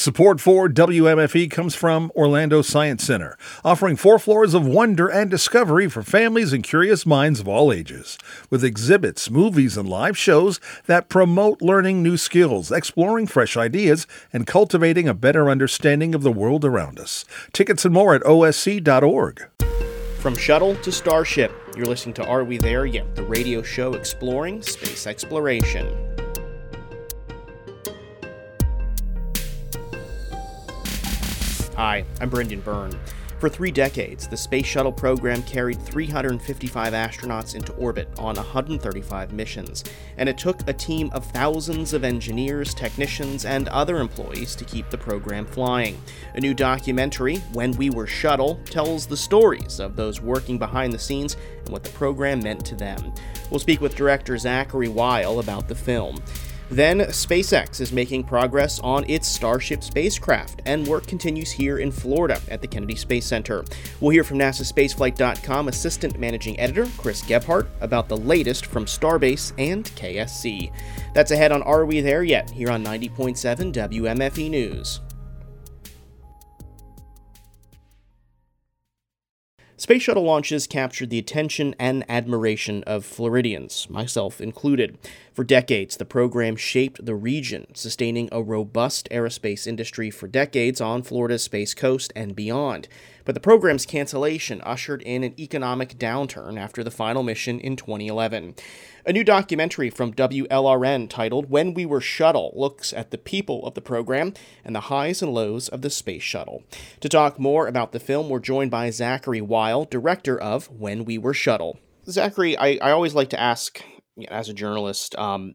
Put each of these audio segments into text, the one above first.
Support for WMFE comes from Orlando Science Center, offering four floors of wonder and discovery for families and curious minds of all ages, with exhibits, movies, and live shows that promote learning new skills, exploring fresh ideas, and cultivating a better understanding of the world around us. Tickets and more at osc.org. From shuttle to starship, you're listening to Are We There Yet? The radio show exploring space exploration. Hi, I'm Brendan Byrne. For three decades, the Space Shuttle program carried 355 astronauts into orbit on 135 missions, and it took a team of thousands of engineers, technicians, and other employees to keep the program flying. A new documentary, When We Were Shuttle, tells the stories of those working behind the scenes and what the program meant to them. We'll speak with director Zackary Weil about the film. Then, SpaceX is making progress on its Starship spacecraft, and work continues here in Florida at the Kennedy Space Center. We'll hear from NASA Spaceflight.com Assistant Managing Editor Chris Gebhardt about the latest from Starbase and KSC. That's ahead on Are We There Yet? here on 90.7 WMFE News. Space shuttle launches captured the attention and admiration of Floridians, myself included. For decades, the program shaped the region, sustaining a robust aerospace industry for decades on Florida's Space Coast and beyond. But the program's cancellation ushered in an economic downturn after the final mission in 2011. A new documentary from WLRN titled When We Were Shuttle looks at the people of the program and the highs and lows of the space shuttle. To talk more about the film, we're joined by Zackary Weil, director of When We Were Shuttle. Zackary, I, I always like to ask, as a journalist, um,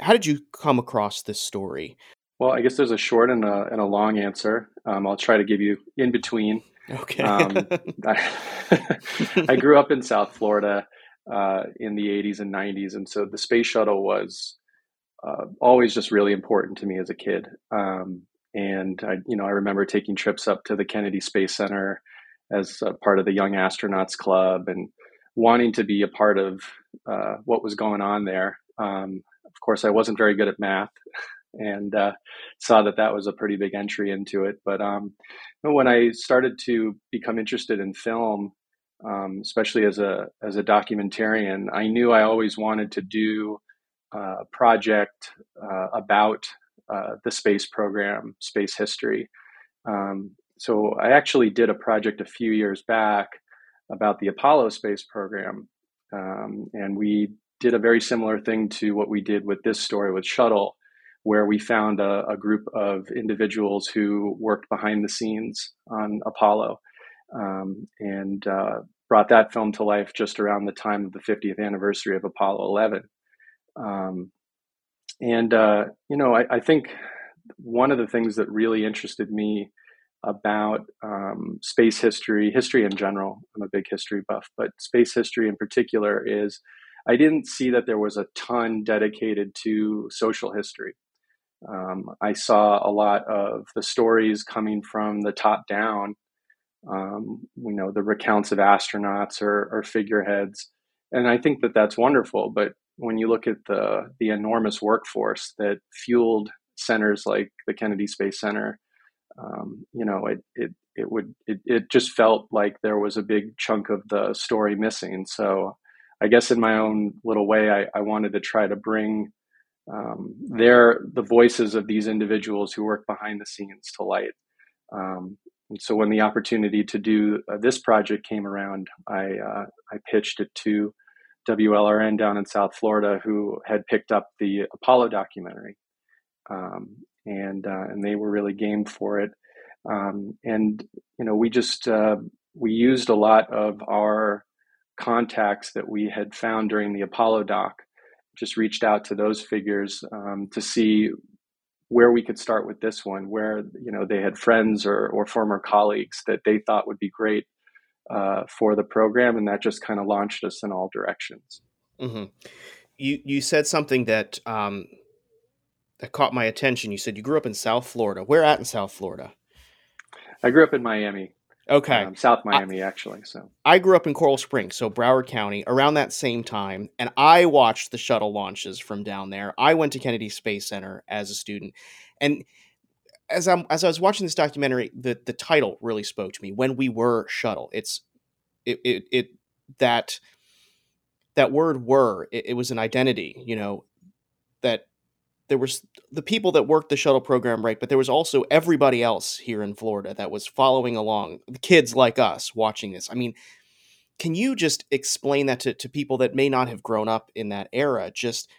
how did you come across this story? Well, I guess there's a short and a, and a long answer. Um, I'll try to give you in between. Okay. um, I, I, grew up in South Florida uh, in the 80s and 90s. And so the space shuttle was uh, always just really important to me as a kid. Um, and I, you know, I remember taking trips up to the Kennedy Space Center as part of the Young Astronauts Club and wanting to be a part of uh, what was going on there. Um, of course, I wasn't very good at math, and uh, saw that that was a pretty big entry into it. But um, when I started to become interested in film, um, especially as a as a documentarian, I knew I always wanted to do a project uh, about uh, the space program, space history. Um, so I actually did a project a few years back about the Apollo space program, um, and we did a very similar thing to what we did with this story with Shuttle, where we found a, a group of individuals who worked behind the scenes on Apollo um, and uh, brought that film to life just around the time of the 50th anniversary of Apollo 11. Um, and, uh, you know, I, I, think one of the things that really interested me about um, space history, history in general, I'm a big history buff, but space history in particular is I didn't see that there was a ton dedicated to social history. Um, I saw a lot of the stories coming from the top down um, you know, the recounts of astronauts or, or figureheads. And I think that that's wonderful. But when you look at the, the enormous workforce that fueled centers like the Kennedy Space Center, um, you know, it, it, it would, it, it just felt like there was a big chunk of the story missing. So I guess in my own little way, I, I wanted to try to bring um, their, the voices of these individuals who work behind the scenes to light. Um, and so when the opportunity to do uh, this project came around, I uh, I pitched it to WLRN down in South Florida, who had picked up the Apollo documentary, um, and uh, and they were really game for it. Um, and you know, we just uh, we used a lot of our contacts that we had found during the Apollo doc. Just reached out to those figures um, to see where we could start with this one, where you know they had friends or or former colleagues that they thought would be great uh, for the program, and that just kind of launched us in all directions. Mm-hmm. You you said something that um, that caught my attention. You said you grew up in South Florida. Where at in South Florida? I grew up in Miami. Okay. Um, South Miami, I, actually. So I grew up in Coral Springs, so Broward County, around that same time, and I watched the shuttle launches from down there. I went to Kennedy Space Center as a student, and as I'm as I was watching this documentary, the the title really spoke to me. When we were shuttle, it's it it, it that that word were it, it was an identity. You know that there was the people that worked the shuttle program right, but there was also everybody else here in Florida that was following along, the kids like us watching this. I mean, can you just explain that to, to people that may not have grown up in that era? Just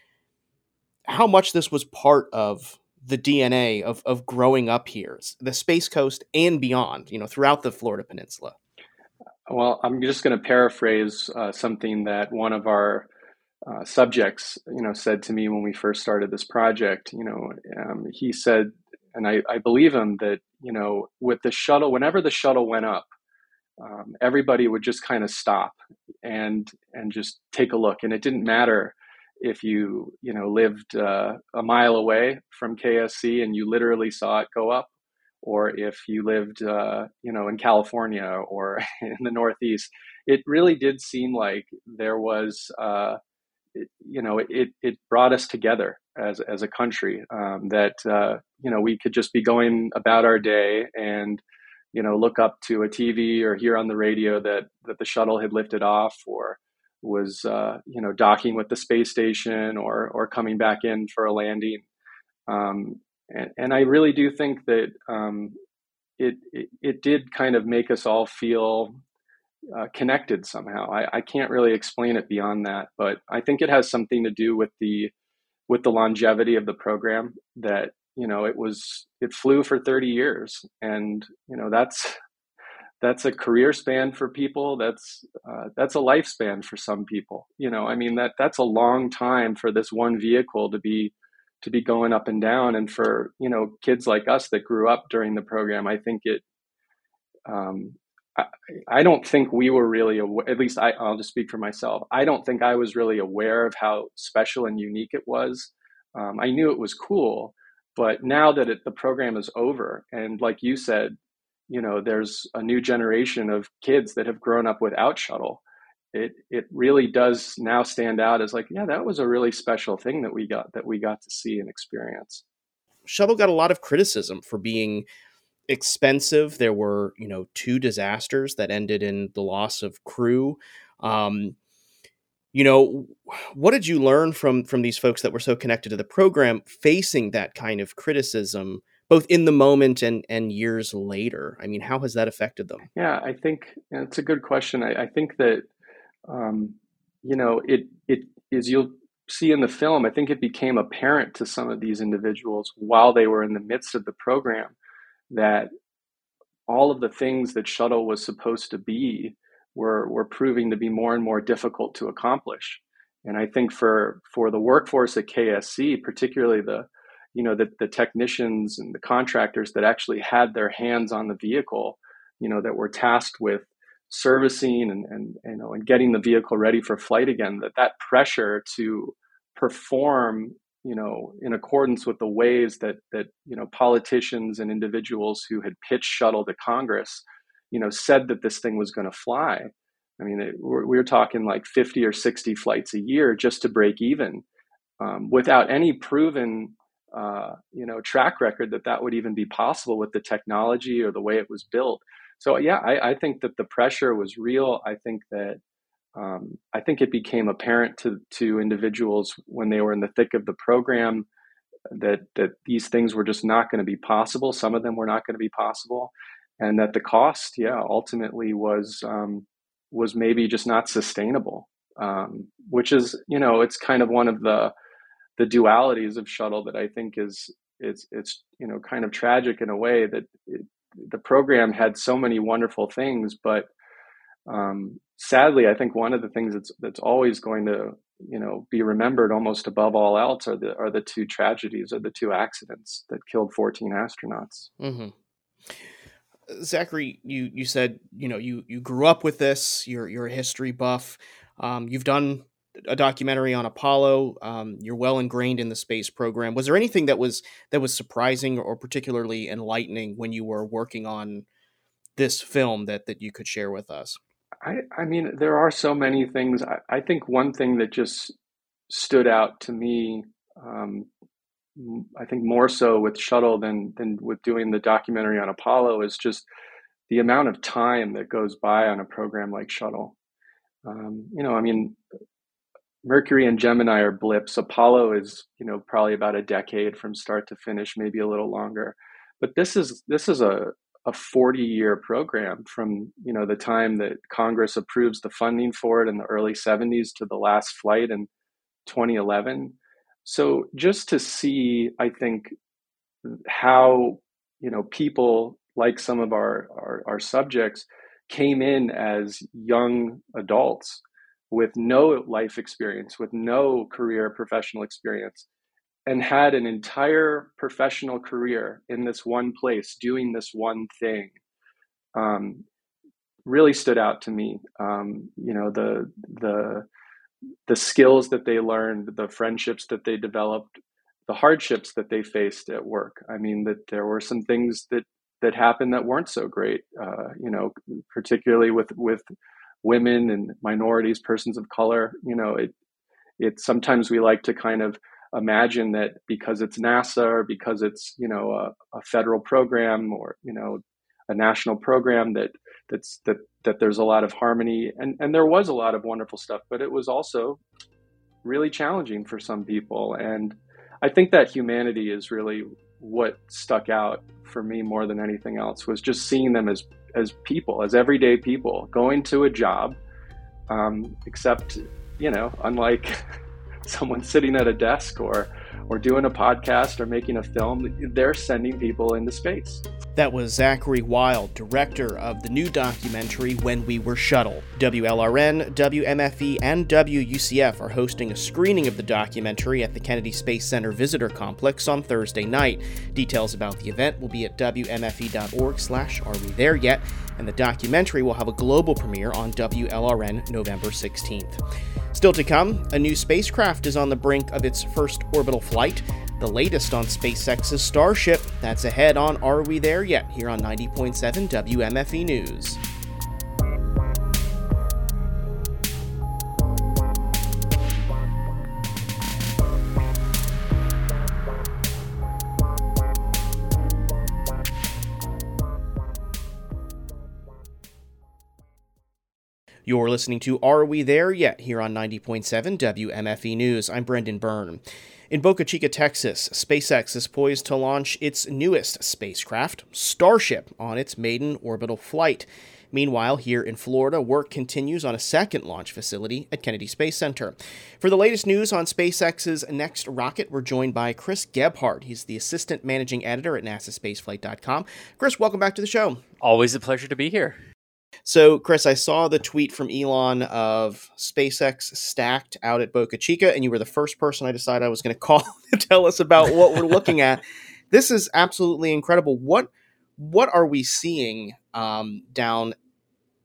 how much this was part of the DNA of, of growing up here, the Space Coast and beyond, you know, throughout the Florida Peninsula? Well, I'm just going to paraphrase uh, something that one of our uh, subjects, you know, said to me when we first started this project. You know, um, he said, and I, I believe him that you know, with the shuttle, whenever the shuttle went up, um, everybody would just kind of stop and and just take a look, and it didn't matter if you you know lived uh, a mile away from KSC and you literally saw it go up, or if you lived uh, you know in California or in the Northeast. It really did seem like there was you know, it it brought us together as as a country. Um, that uh, you know we could just be going about our day and you know look up to a TV or hear on the radio that that the shuttle had lifted off or was uh, you know docking with the space station or or coming back in for a landing. Um, and, and, I really do think that um, it, it, it did kind of make us all feel uh, connected somehow. I, I can't really explain it beyond that, but I think it has something to do with the with the longevity of the program. That you know, it was it flew for 30 years, and you know that's that's a career span for people. That's uh, that's a lifespan for some people. You know, I mean that that's a long time for this one vehicle to be to be going up and down. And for you know kids like us that grew up during the program, I think it um, I, don't think we were really, aware, at least I, I'll just speak for myself. I don't think I was really aware of how special and unique it was. Um, I knew it was cool, but now that it, the program is over, and like you said, you know, there's a new generation of kids that have grown up without shuttle. It it really does now stand out as like, yeah, that was a really special thing that we got that we got to see and experience. Shuttle got a lot of criticism for being expensive. There were, you know, two disasters that ended in the loss of crew. Um, you know, what did you learn from from these folks that were so connected to the program, facing that kind of criticism, both in the moment and and years later? I mean, how has that affected them? Yeah, I think it's a good question. I, I think that, um, you know, it it is you'll see in the film. I think it became apparent to some of these individuals while they were in the midst of the program that all of the things that shuttle was supposed to be were were proving to be more and more difficult to accomplish. And I think for for the workforce at KSC, particularly the you know the, the technicians and the contractors that actually had their hands on the vehicle, you know, that were tasked with servicing and, and you know and getting the vehicle ready for flight again, that that pressure to perform you know, in accordance with the ways that that you know politicians and individuals who had pitched shuttle to Congress, you know, said that this thing was going to fly. I mean, it, we're, we're, talking like 50 or 60 flights a year just to break even, um, without any proven, uh, you know, track record that that would even be possible with the technology or the way it was built. So yeah, I, I think that the pressure was real. I think that um, I think it became apparent to to individuals when they were in the thick of the program that that these things were just not going to be possible. Some of them were not going to be possible, and that the cost, yeah, ultimately was um, was maybe just not sustainable. Um, which is, you know, it's kind of one of the the dualities of shuttle that I think is it's it's you know kind of tragic in a way that it, the program had so many wonderful things, but um, sadly, I think one of the things that's that's always going to you know be remembered almost above all else are the are the two tragedies or the two accidents that killed 14 astronauts. Mm-hmm. Zackary, you you said you know you you grew up with this. You're you're a history buff. Um, you've done a documentary on Apollo. Um, you're well ingrained in the space program. Was there anything that was that was surprising or particularly enlightening when you were working on this film that that you could share with us? I, I mean, there are so many things. I, I think one thing that just stood out to me, um, I think more so with shuttle than than with doing the documentary on Apollo is just the amount of time that goes by on a program like shuttle. Um, you know, I mean, Mercury and Gemini are blips. Apollo is, you know, probably about a decade from start to finish, maybe a little longer. But this is this is a a 40 year program from you know the time that Congress approves the funding for it in the early 70s to the last flight in 2011. So just to see, I think how you know people like some of our, our, our subjects came in as young adults with no life experience, with no career professional experience, and had an entire professional career in this one place doing this one thing um, really stood out to me. Um, you know, the the the skills that they learned, the friendships that they developed, the hardships that they faced at work. I mean, that there were some things that that happened that weren't so great. Uh, you know, particularly with with women and minorities, persons of color. You know, it it sometimes we like to kind of imagine that because it's NASA or because it's you know a, a federal program or you know a national program that that's that that there's a lot of harmony and and there was a lot of wonderful stuff, but it was also really challenging for some people and I think that humanity is really what stuck out for me more than anything else was just seeing them as as people, as everyday people, going to a job. Um, except, you know, unlike someone sitting at a desk or or doing a podcast or making a film, they're sending people into space. That was Zackary Weil, director of the new documentary When We Were Shuttle. WLRN, WMFE, and WUCF are hosting a screening of the documentary at the Kennedy Space Center Visitor Complex on Thursday night. Details about the event will be at wmfe.org slash are we there yet, and the documentary will have a global premiere on WLRN November 16th. Still to come, a new spacecraft is on the brink of its first orbital flight. The latest on SpaceX's Starship. That's ahead on Are We There Yet? here on 90.7 WMFE News. You're listening to Are We There Yet? here on 90.7 WMFE News. I'm Brendan Byrne. In Boca Chica, Texas, SpaceX is poised to launch its newest spacecraft, Starship, on its maiden orbital flight. Meanwhile, here in Florida, work continues on a second launch facility at Kennedy Space Center. For the latest news on SpaceX's next rocket, we're joined by Chris Gebhardt. He's the assistant managing editor at NASASpaceflight.com. Chris, welcome back to the show. Always a pleasure to be here. So, Chris, I saw the tweet from Elon of SpaceX stacked out at Boca Chica, and you were the first person I decided I was going to call to tell us about what we're looking at. This is absolutely incredible. What what are we seeing um, down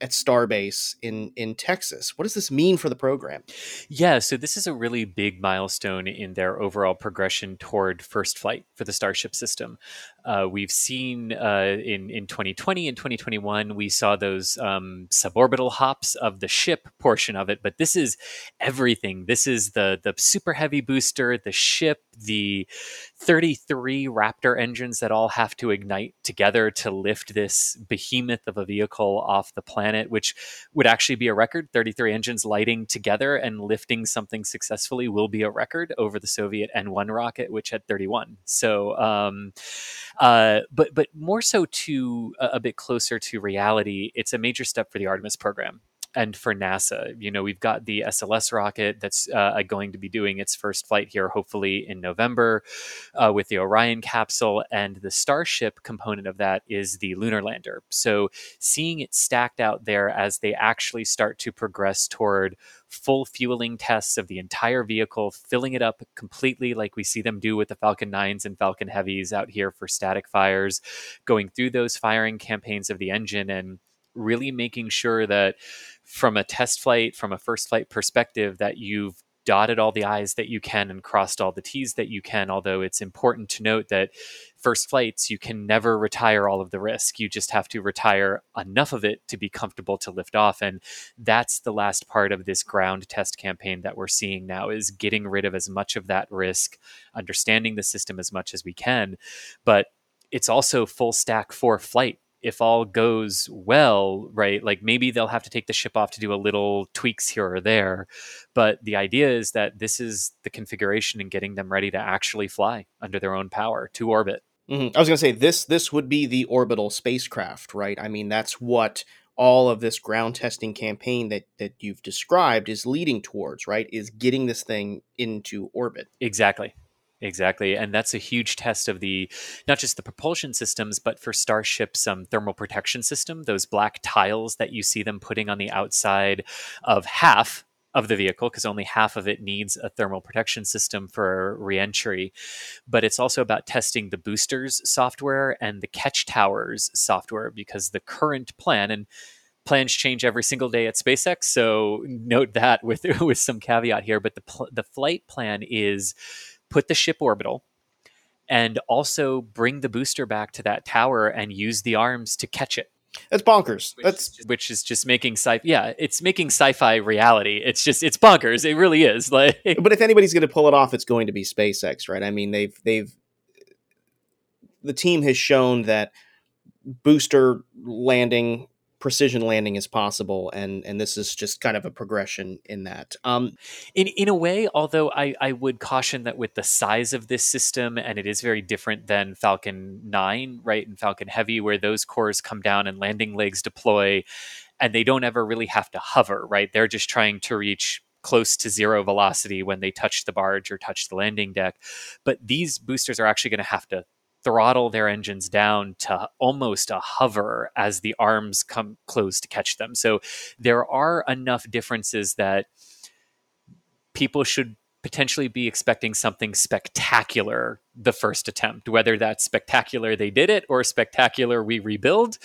at Starbase in in Texas. What does this mean for the program? Yeah, so this is a really big milestone in their overall progression toward first flight for the Starship system. Uh, we've seen uh, in in 2020 and 2021 we saw those um, suborbital hops of the ship portion of it, but this is everything. This is the the super heavy booster, the ship, the 33 Raptor engines that all have to ignite together to lift this behemoth of a vehicle off the planet, which would actually be a record. 33 engines lighting together and lifting something successfully will be a record over the Soviet N1 rocket, which had 31. So. Um, uh, but but more so to a, a bit closer to reality, it's a major step for the Artemis program and for NASA. You know, we've got the SLS rocket that's uh, going to be doing its first flight here, hopefully in November, uh, with the Orion capsule, and the Starship component of that is the lunar lander. So, seeing it stacked out there as they actually start to progress toward full fueling tests of the entire vehicle, filling it up completely, like we see them do with the Falcon 9s and Falcon Heavies out here for static fires, going through those firing campaigns of the engine and really making sure that from a test flight, from a first flight perspective, that you've dotted all the I's that you can and crossed all the T's that you can. Although it's important to note that first flights, you can never retire all of the risk. You just have to retire enough of it to be comfortable to lift off. And that's the last part of this ground test campaign that we're seeing now is getting rid of as much of that risk, understanding the system as much as we can. But it's also full stack for flight if all goes well, right, like maybe they'll have to take the ship off to do a little tweaks here or there. But the idea is that this is the configuration and getting them ready to actually fly under their own power to orbit. Mm-hmm. I was going to say this this would be the orbital spacecraft, right? I mean, that's what all of this ground testing campaign that that you've described is leading towards, right? Is getting this thing into orbit. Exactly. Exactly. And that's a huge test of the not just the propulsion systems, but for Starship's um, thermal protection system, those black tiles that you see them putting on the outside of half of the vehicle, because only half of it needs a thermal protection system for reentry. But it's also about testing the boosters software and the catch towers software, because the current plan, and plans change every single day at SpaceX. So note that with with some caveat here. But the pl- the flight plan is put the ship orbital and also bring the booster back to that tower and use the arms to catch it. That's bonkers. Which That's is just, which is just making sci-fi. yeah, it's making sci-fi reality. It's just it's bonkers. It really is. Like But if anybody's going to pull it off, it's going to be SpaceX, right? I mean, they've they've the team has shown that booster landing precision landing as possible and and this is just kind of a progression in that. Um in in a way although i i would caution that with the size of this system and it is very different than falcon 9 right and falcon heavy where those cores come down and landing legs deploy and they don't ever really have to hover right? They're just trying to reach close to zero velocity when they touch the barge or touch the landing deck. But these boosters are actually going to have to throttle their engines down to almost a hover as the arms come close to catch them. So there are enough differences that people should potentially be expecting something spectacular the first attempt, whether that's spectacular they did it or spectacular we rebuild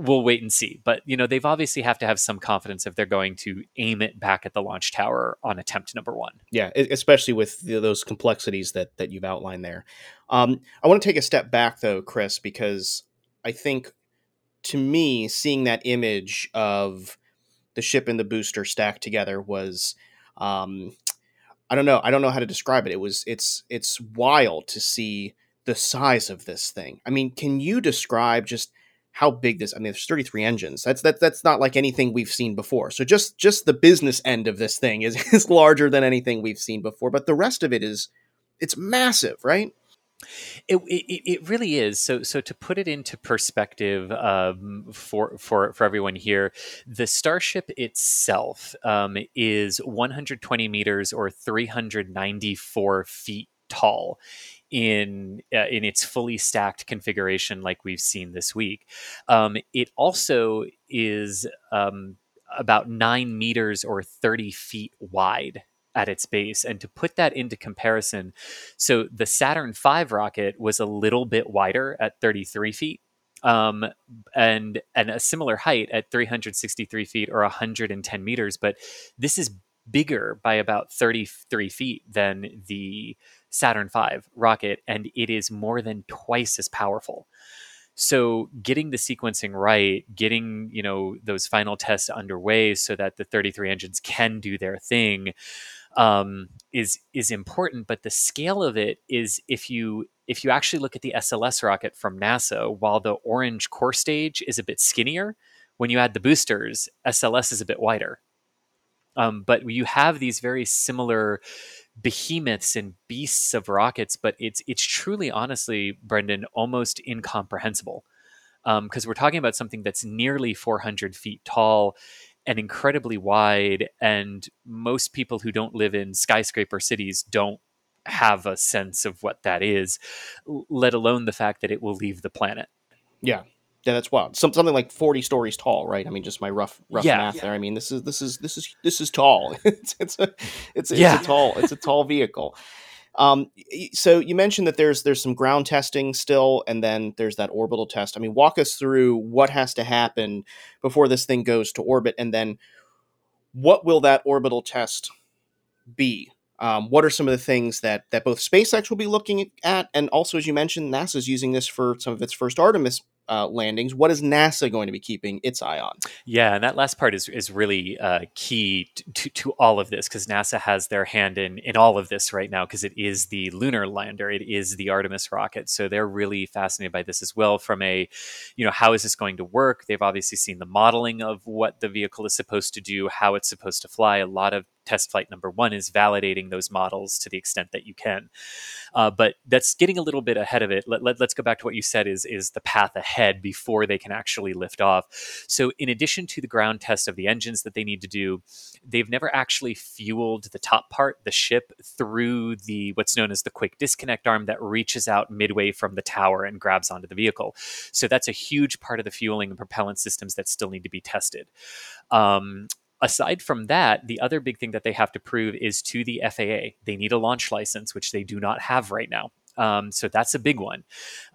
we'll wait and see. But you know, they've obviously have to have some confidence if they're going to aim it back at the launch tower on attempt number one. Yeah, especially with those complexities that that you've outlined there. Um, I want to take a step back though, Chris, because I think to me, seeing that image of the ship and the booster stacked together was. Um, I don't know. I don't know how to describe it. It was it's it's wild to see the size of this thing. I mean, can you describe just how big this. I mean, there's 33 engines. That's that that's not like anything we've seen before. So just just the business end of this thing is is larger than anything we've seen before. But the rest of it is it's massive, right? It, it, it really is. So so to put it into perspective um, for for for everyone here, the Starship itself um, is 120 meters or 394 feet tall in uh, in its fully stacked configuration like we've seen this week. Um, it also is um, about nine meters or 30 feet wide at its base. And to put that into comparison, so the Saturn V rocket was a little bit wider at 33 feet. Um, and and a similar height at 363 feet or 110 meters, but this is bigger by about 33 feet than the Saturn V rocket, and it is more than twice as powerful. So getting the sequencing right, getting you know those final tests underway so that the 33 engines can do their thing um, is is important. But the scale of it is if you if you actually look at the SLS rocket from NASA, while the orange core stage is a bit skinnier, when you add the boosters, SLS is a bit wider. Um, but you have these very similar behemoths and beasts of rockets, but it's it's truly, honestly, Brendan, almost incomprehensible because um, we're talking about something that's nearly 400 feet tall and incredibly wide, and most people who don't live in skyscraper cities don't have a sense of what that is, let alone the fact that it will leave the planet. Yeah, yeah, that's wild. Some, something like forty stories tall, right? I mean, just my rough rough yeah, math yeah. there. I mean, this is this is this is this is tall. it's it's a it's, yeah. it's a tall it's a tall vehicle. Um, so you mentioned that there's there's some ground testing still, and then there's that orbital test. I mean, walk us through what has to happen before this thing goes to orbit, and then what will that orbital test be? Um, what are some of the things that that both SpaceX will be looking at, and also, as you mentioned, NASA's using this for some of its first Artemis uh, landings. What is NASA going to be keeping its eye on? Yeah, and that last part is is really uh, key to, to all of this because NASA has their hand in in all of this right now because it is the lunar lander, it is the Artemis rocket, so they're really fascinated by this as well. From a, you know, how is this going to work? They've obviously seen the modeling of what the vehicle is supposed to do, how it's supposed to fly. A lot of test flight number one is validating those models to the extent that you can. Uh, but that's getting a little bit ahead of it. Let, let, us go back to what you said is is the path ahead before they can actually lift off. So in addition to the ground test of the engines that they need to do, they've never actually fueled the top part, the ship, through the what's known as the quick disconnect arm that reaches out midway from the tower and grabs onto the vehicle. So that's a huge part of the fueling and propellant systems that still need to be tested. Um, aside from that, the other big thing that they have to prove is to the FAA. They need a launch license, which they do not have right now. Um, so that's a big one.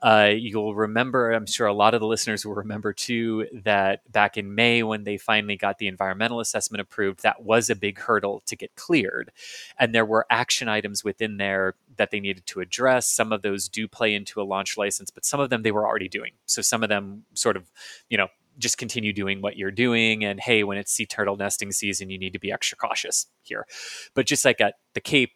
Uh, you'll remember, I'm sure a lot of the listeners will remember too, that back in May when they finally got the environmental assessment approved, that was a big hurdle to get cleared. And there were action items within there that they needed to address. Some of those do play into a launch license, but some of them they were already doing. So some of them sort of, you know, just continue doing what you're doing. And hey, when it's sea turtle nesting season, you need to be extra cautious here. But just like at the Cape,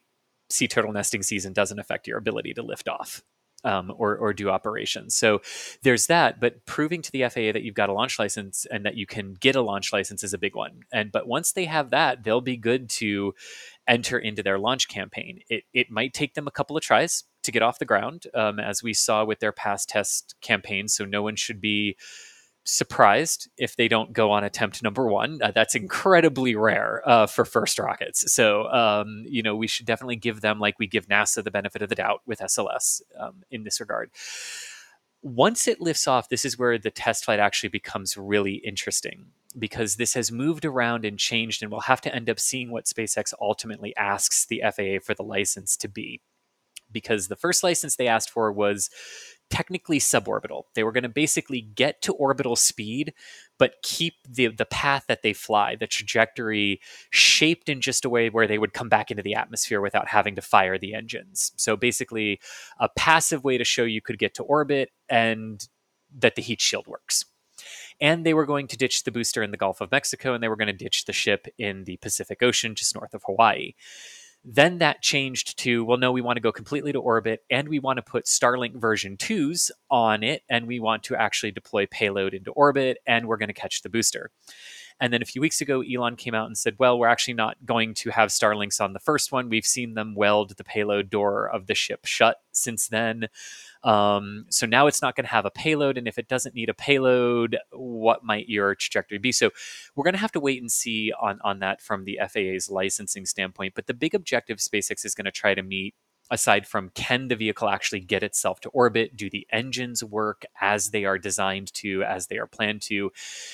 sea turtle nesting season doesn't affect your ability to lift off. Um, or, or do operations. So there's that, but proving to the FAA that you've got a launch license and that you can get a launch license is a big one. And but once they have that, they'll be good to enter into their launch campaign. It it might take them a couple of tries to get off the ground, um, as we saw with their past test campaigns. So no one should be surprised if they don't go on attempt number one. Uh, that's incredibly rare uh, for first rockets. So, um, you know, we should definitely give them, like we give NASA, the benefit of the doubt with SLS um, in this regard. Once it lifts off, this is where the test flight actually becomes really interesting because this has moved around and changed, and we'll have to end up seeing what SpaceX ultimately asks the FAA for the license to be. Because the first license they asked for was technically suborbital. They were going to basically get to orbital speed, but keep the the path that they fly, the trajectory shaped in just a way where they would come back into the atmosphere without having to fire the engines. So basically, a passive way to show you could get to orbit and that the heat shield works. And they were going to ditch the booster in the Gulf of Mexico, and they were going to ditch the ship in the Pacific Ocean just north of Hawaii. Then that changed to, well, no, we want to go completely to orbit and we want to put Starlink version 2s on it and we want to actually deploy payload into orbit and we're going to catch the booster. And then a few weeks ago, Elon came out and said, well, we're actually not going to have Starlinks on the first one. We've seen them weld the payload door of the ship shut since then. Um, so now it's not going to have a payload. And if it doesn't need a payload, what might your trajectory be? So we're going to have to wait and see on, on that from the FAA's licensing standpoint. But the big objective SpaceX is going to try to meet aside from can the vehicle actually get itself to orbit? Do the engines work as they are designed to, as they are planned to?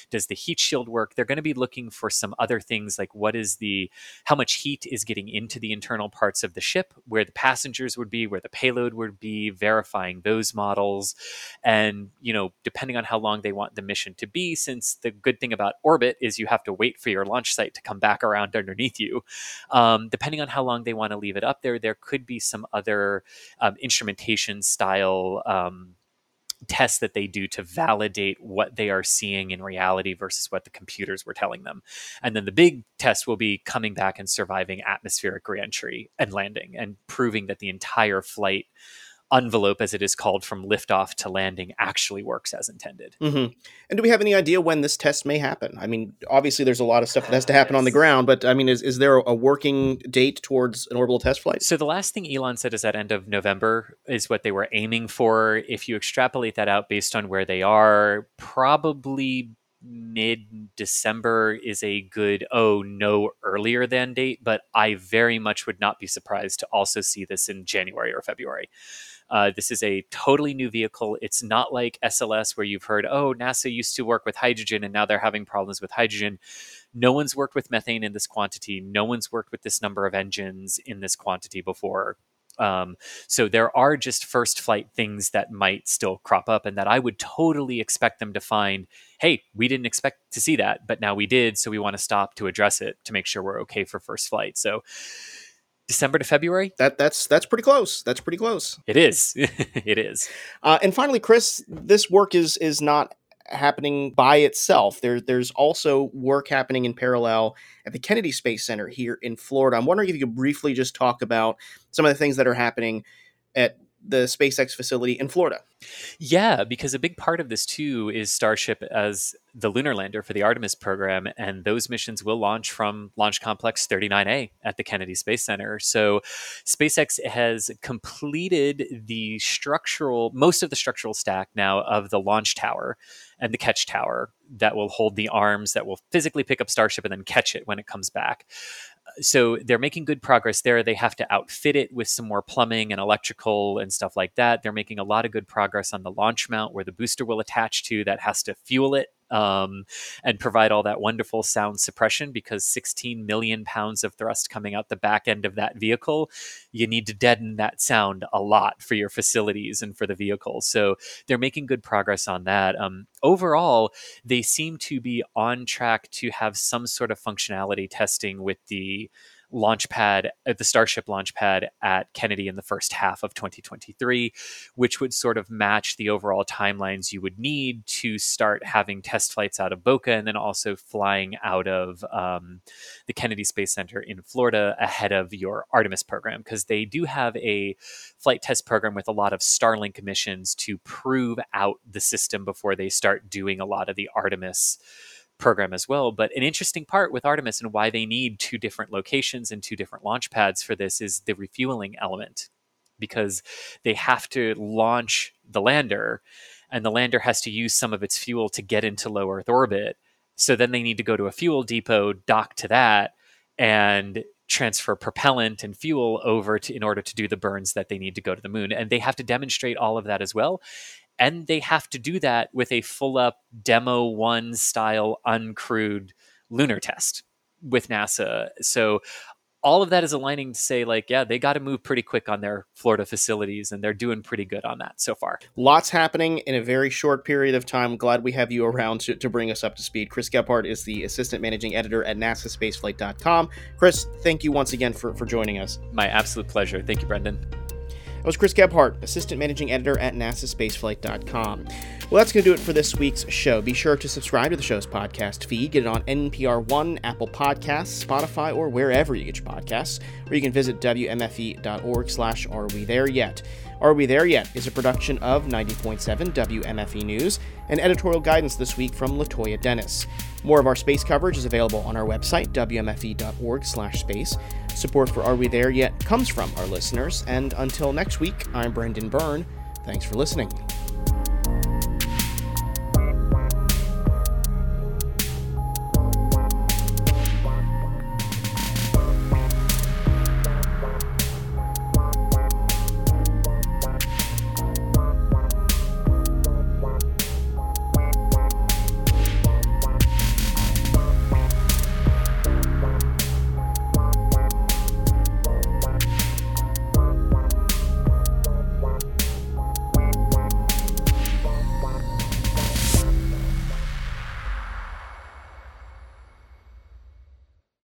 Does the heat shield work? They're going to be looking for some other things like what is the, how much heat is getting into the internal parts of the ship, where the passengers would be, where the payload would be, verifying those models. And, you know, depending on how long they want the mission to be, since the good thing about orbit is you have to wait for your launch site to come back around underneath you. Um, depending on how long they want to leave it up there, there could be some other um, instrumentation style um, tests that they do to validate what they are seeing in reality versus what the computers were telling them. And then the big test will be coming back and surviving atmospheric reentry and landing and proving that the entire flight envelope, as it is called, from liftoff to landing actually works as intended. Mm-hmm. And do we have any idea when this test may happen? I mean, obviously, there's a lot of stuff that has to happen on the ground, but I mean, is, is there a working date towards an orbital test flight? So the last thing Elon said is that end of November is what they were aiming for. If you extrapolate that out based on where they are, probably mid December is a good, oh, no earlier than date, but I very much would not be surprised to also see this in January or February. Uh, this is a totally new vehicle. It's not like SLS where you've heard, oh, NASA used to work with hydrogen and now they're having problems with hydrogen. No one's worked with methane in this quantity. No one's worked with this number of engines in this quantity before. Um, so there are just first flight things that might still crop up and that I would totally expect them to find, hey, we didn't expect to see that, but now we did. So we want to stop to address it to make sure we're okay for first flight. So December to February. That that's that's pretty close. That's pretty close. It is. it is. Uh, and finally, Chris, this work is is not happening by itself. There, there's also work happening in parallel at the Kennedy Space Center here in Florida. I'm wondering if you could briefly just talk about some of the things that are happening at the SpaceX facility in Florida. Yeah, because a big part of this too is Starship as the lunar lander for the Artemis program, and those missions will launch from Launch Complex 39A at the Kennedy Space Center. So, SpaceX has completed the structural, most of the structural stack now of the launch tower and the catch tower that will hold the arms that will physically pick up Starship and then catch it when it comes back so they're making good progress there. They have to outfit it with some more plumbing and electrical and stuff like that. They're making a lot of good progress on the launch mount where the booster will attach to that has to fuel it um, and provide all that wonderful sound suppression because 16 million pounds of thrust coming out the back end of that vehicle, you need to deaden that sound a lot for your facilities and for the vehicle. So they're making good progress on that. Um, overall, they seem to be on track to have some sort of functionality testing with the launch pad uh, the Starship launch pad at Kennedy in the first half of 2023, which would sort of match the overall timelines you would need to start having test flights out of Boca and then also flying out of um, the Kennedy Space Center in Florida ahead of your Artemis program, because they do have a flight test program with a lot of Starlink missions to prove out the system before they start doing a lot of the Artemis program as well. But an interesting part with Artemis and why they need two different locations and two different launch pads for this is the refueling element, because they have to launch the lander, and the lander has to use some of its fuel to get into low Earth orbit. So then they need to go to a fuel depot, dock to that, and transfer propellant and fuel over to in order to do the burns that they need to go to the moon and they have to demonstrate all of that as well and they have to do that with a full up demo one style uncrewed lunar test with NASA. So all of that is aligning to say like yeah they got to move pretty quick on their florida facilities and they're doing pretty good on that so far. Lots happening in a very short period of time. Glad we have you around to, to bring us up to speed. Chris gebhardt is the assistant managing editor at nasaspaceflight.com chris thank you once again for, for joining us. My absolute pleasure. Thank you brendan I was Chris Gebhardt, Assistant Managing Editor at NASASpaceflight.com. Well, that's going to do it for this week's show. Be sure to subscribe to the show's podcast feed. Get it on NPR One, Apple Podcasts, Spotify, or wherever you get your podcasts. Or you can visit WMFE.org slash Are We There Yet? Are We There Yet is a production of 90.7 WMFE News and editorial guidance this week from Latoya Dennis. More of our space coverage is available on our website, wmfe.org/space. Support for Are We There Yet comes from our listeners, and until next week, I'm Brendan Byrne. Thanks for listening.